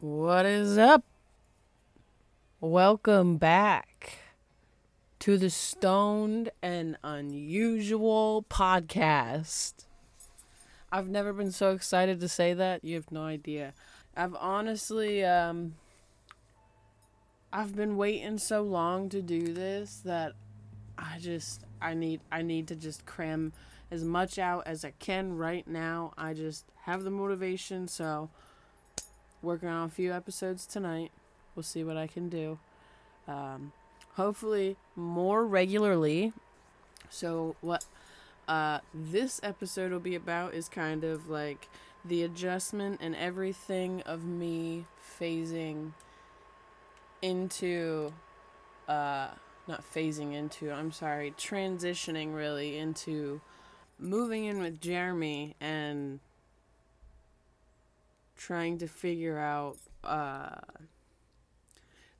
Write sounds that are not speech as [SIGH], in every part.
What is up? Welcome back to the Stoned and Unusual podcast. I've never been so excited to say that. You have no idea. I've honestly um I've been waiting so long to do this that I just I need I need to just cram as much out as I can right now. I just have the motivation, so working on a few episodes tonight. We'll see what I can do. Um, hopefully more regularly. So what uh, this episode will be about is kind of like the adjustment and everything of me phasing into uh not phasing into i'm sorry transitioning really into moving in with jeremy and trying to figure out uh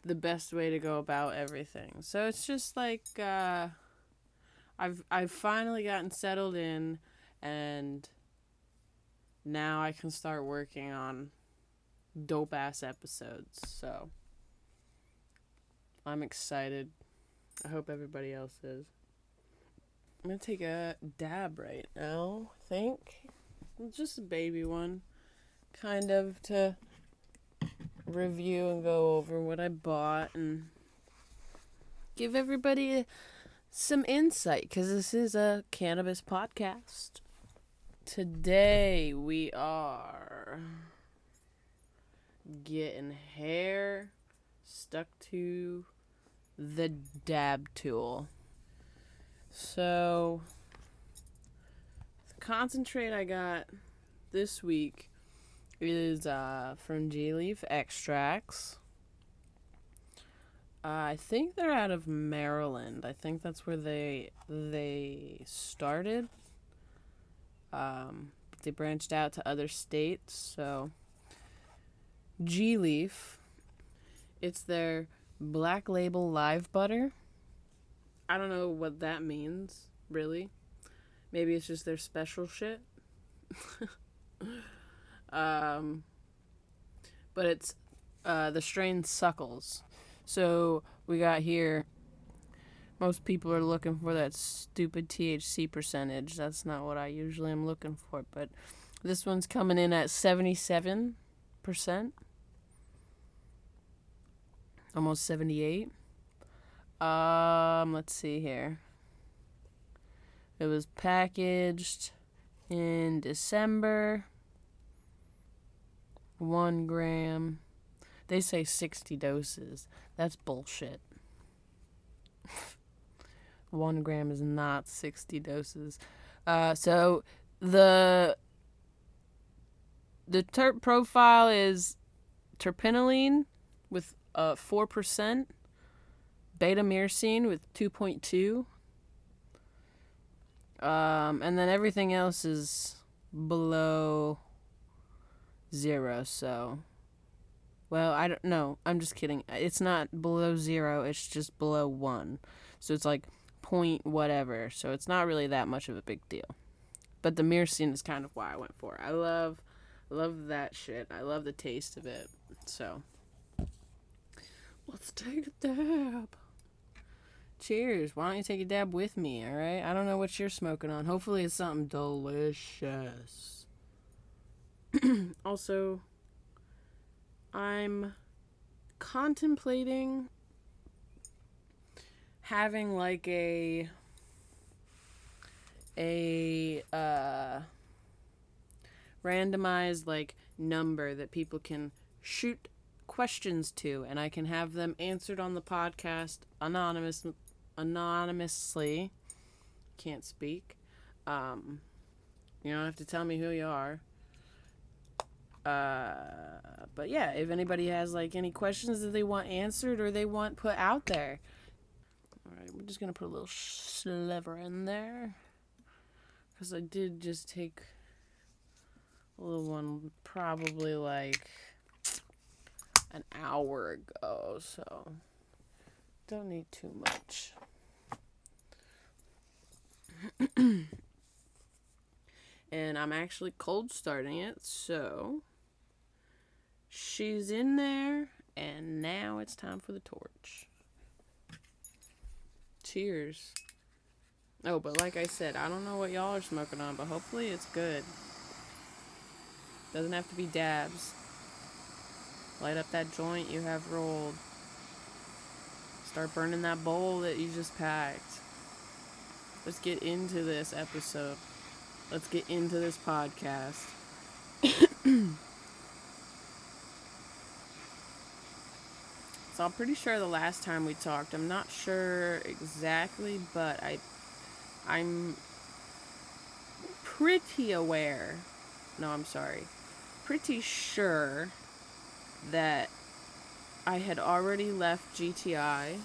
the best way to go about everything so it's just like uh i've i've finally gotten settled in and now i can start working on dope ass episodes so I'm excited. I hope everybody else is. I'm gonna take a dab right now, I think. Just a baby one. Kind of to review and go over what I bought and give everybody some insight because this is a cannabis podcast. Today we are getting hair stuck to the dab tool. So, the concentrate I got this week is uh, from J Leaf Extracts. Uh, I think they're out of Maryland. I think that's where they they started. Um, they branched out to other states. So, G Leaf. It's their Black Label Live Butter. I don't know what that means, really. Maybe it's just their special shit. [LAUGHS] um, but it's uh, the strain Suckles. So we got here. Most people are looking for that stupid THC percentage. That's not what I usually am looking for, but this one's coming in at 77% almost 78. Um, let's see here. It was packaged in December. One gram. They say 60 doses. That's bullshit. [LAUGHS] One gram is not 60 doses. Uh, so the the terp profile is terpinolene with uh, 4%, beta myrcene with 2.2. Um, and then everything else is below zero, so. Well, I don't know. I'm just kidding. It's not below zero, it's just below one. So it's like point whatever. So it's not really that much of a big deal. But the myrcene is kind of why I went for it. I love love that shit. I love the taste of it. So Let's take a dab. Cheers. Why don't you take a dab with me, alright? I don't know what you're smoking on. Hopefully it's something delicious. [CLEARS THROAT] also, I'm contemplating having like a a uh randomized like number that people can shoot questions to, and I can have them answered on the podcast anonymous anonymously. Can't speak. Um, you don't have to tell me who you are. Uh, but yeah, if anybody has like any questions that they want answered or they want put out there, all right, we're just gonna put a little sliver in there because I did just take a little one, probably like an hour ago, so don't need too much. [CLEARS THROAT] and I'm actually cold starting it, so she's in there, and now it's time for the torch. Cheers. Oh, but like I said, I don't know what y'all are smoking on, but hopefully it's good. Doesn't have to be dabs. Light up that joint you have rolled. Start burning that bowl that you just packed. Let's get into this episode. Let's get into this podcast. [CLEARS THROAT] so I'm pretty sure the last time we talked, I'm not sure exactly, but I I'm pretty aware. No, I'm sorry. Pretty sure that I had already left GTI.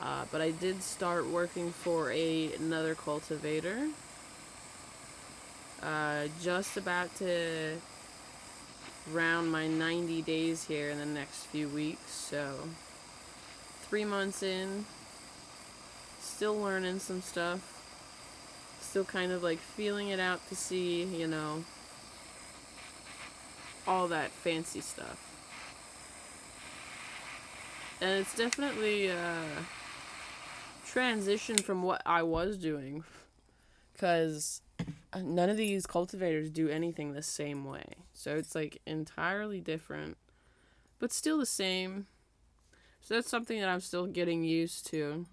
Uh, but I did start working for a, another cultivator. Uh, just about to round my 90 days here in the next few weeks. So, three months in, still learning some stuff. Still kind of like feeling it out to see, you know, all that fancy stuff. And it's definitely a transition from what I was doing. Because none of these cultivators do anything the same way. So it's like entirely different, but still the same. So that's something that I'm still getting used to.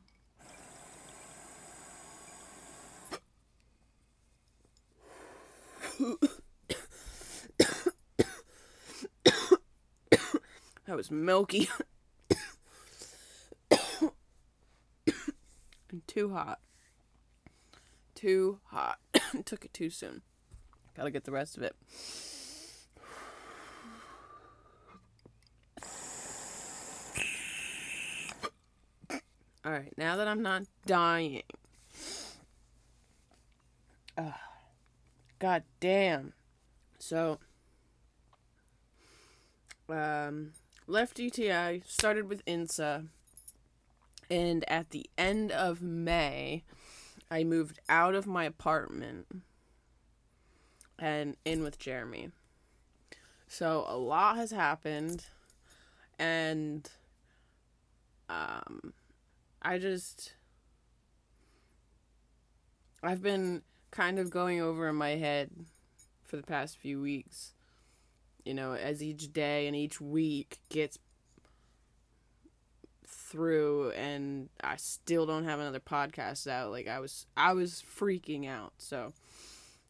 [COUGHS] that was milky. [COUGHS] [COUGHS] and too hot. Too hot. [LAUGHS] Took it too soon. Gotta get the rest of it. Alright, now that I'm not dying. Uh, God damn. So, um, left GTI, started with INSA, and at the end of May, I moved out of my apartment and in with Jeremy. So a lot has happened and um I just I've been kind of going over in my head for the past few weeks. You know, as each day and each week gets through and I still don't have another podcast out. Like I was I was freaking out. So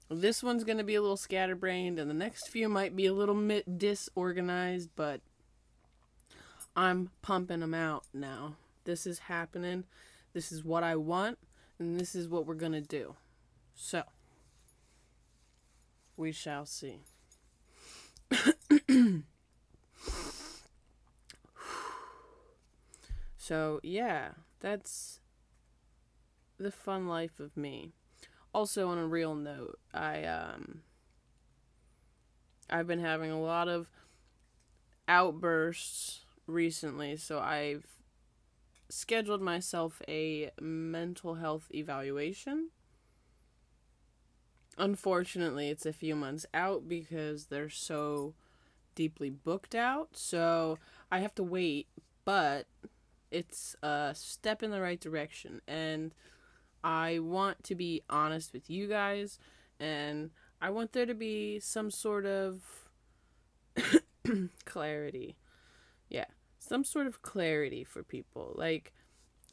this one's going to be a little scatterbrained and the next few might be a little bit disorganized, but I'm pumping them out now. This is happening. This is what I want and this is what we're going to do. So, we shall see. [CLEARS THROAT] so, yeah, that's the fun life of me. Also, on a real note, I um I've been having a lot of outbursts recently, so I've scheduled myself a mental health evaluation unfortunately it's a few months out because they're so deeply booked out so i have to wait but it's a step in the right direction. And i want to be honest with you guys and i want there to be some sort of [COUGHS] clarity. Yeah some sort of clarity for people. Like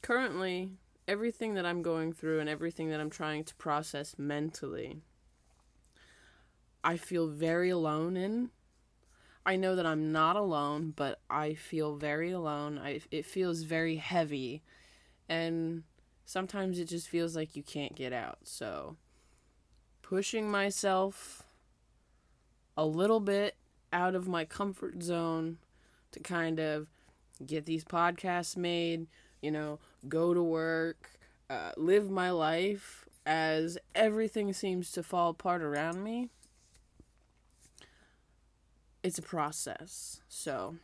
currently everything that i'm going through and everything that i'm trying to process mentally I feel very alone in. I know that I'm not alone, but I feel very alone. I it feels very heavy and sometimes it just feels like you can't get out. So pushing myself a little bit out of my comfort zone to kind of get these podcasts made, you know, go to work, uh, live my life as everything seems to fall apart around me it's a process. So,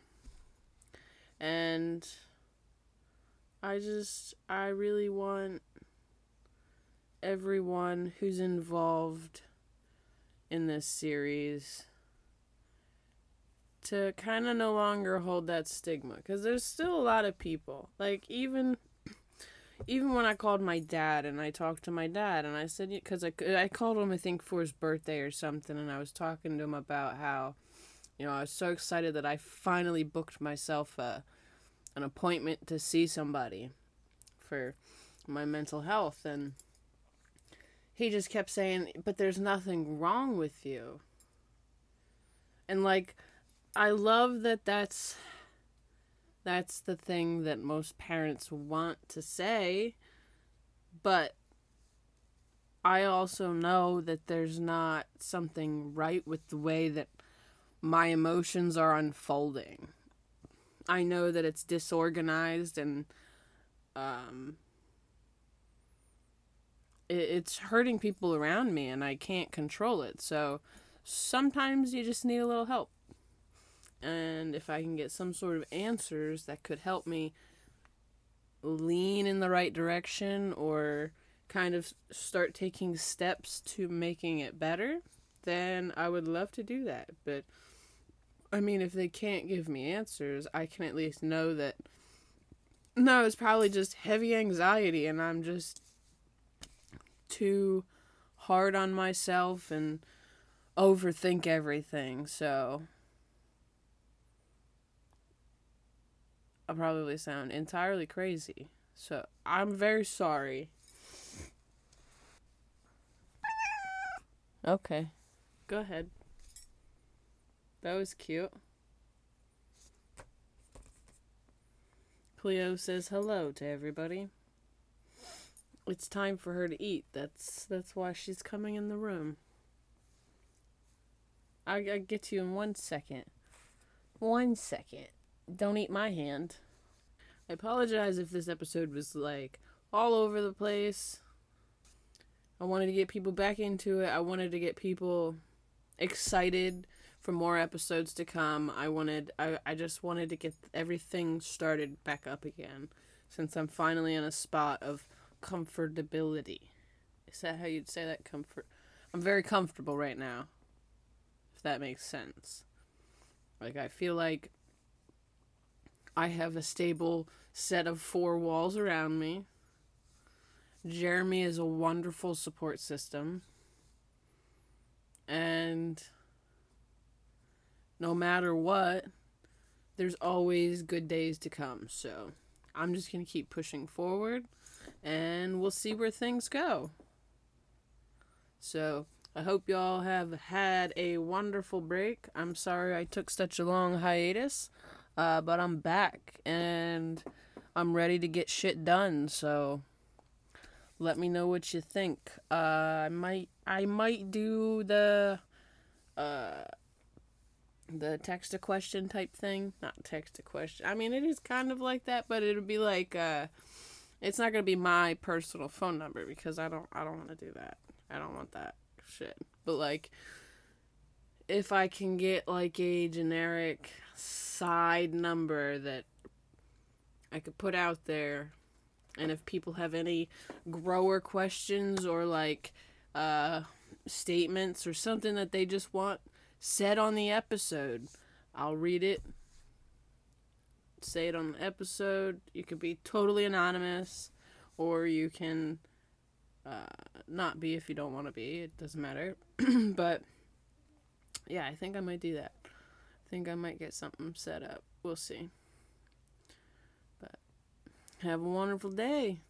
and I just, I really want everyone who's involved in this series to kind of no longer hold that stigma because there's still a lot of people like even even when I called my dad and I talked to my dad and I said because I, I called him I think for his birthday or something and I was talking to him about how you know I was so excited that I finally booked myself a an appointment to see somebody for my mental health and he just kept saying but there's nothing wrong with you. And like I love that that's that's the thing that most parents want to say, but I also know that there's not something right with the way that my emotions are unfolding. I know that it's disorganized and um, it, it's hurting people around me and I can't control it. So sometimes you just need a little help and if I can get some sort of answers that could help me lean in the right direction or kind of start taking steps to making it better, then I would love to do that. But I mean, if they can't give me answers, I can at least know that no, it's probably just heavy anxiety and I'm just too hard on myself and overthink everything. So I'll probably sound entirely crazy. So I'm very sorry. Okay. Go ahead. That was cute. Cleo says hello to everybody. It's time for her to eat. That's that's why she's coming in the room. I I get to you in one second. One second. Don't eat my hand. I apologize if this episode was like all over the place. I wanted to get people back into it. I wanted to get people excited for more episodes to come. I wanted I, I just wanted to get everything started back up again since I'm finally in a spot of comfortability. Is that how you'd say that comfort? I'm very comfortable right now. If that makes sense. Like I feel like I have a stable set of four walls around me. Jeremy is a wonderful support system. And no matter what, there's always good days to come. So I'm just going to keep pushing forward and we'll see where things go. So I hope y'all have had a wonderful break. I'm sorry I took such a long hiatus. Uh, but I'm back and I'm ready to get shit done. So let me know what you think. Uh, I might I might do the uh the text a question type thing. Not text a question. I mean it is kind of like that, but it'll be like uh it's not gonna be my personal phone number because I don't I don't want to do that. I don't want that shit. But like if I can get like a generic side number that I could put out there. And if people have any grower questions or like uh, statements or something that they just want said on the episode, I'll read it, say it on the episode. You can be totally anonymous, or you can uh, not be if you don't want to be. It doesn't matter. [CLEARS THROAT] but yeah, I think I might do that I think I might get something set up. We'll see. But have a wonderful day.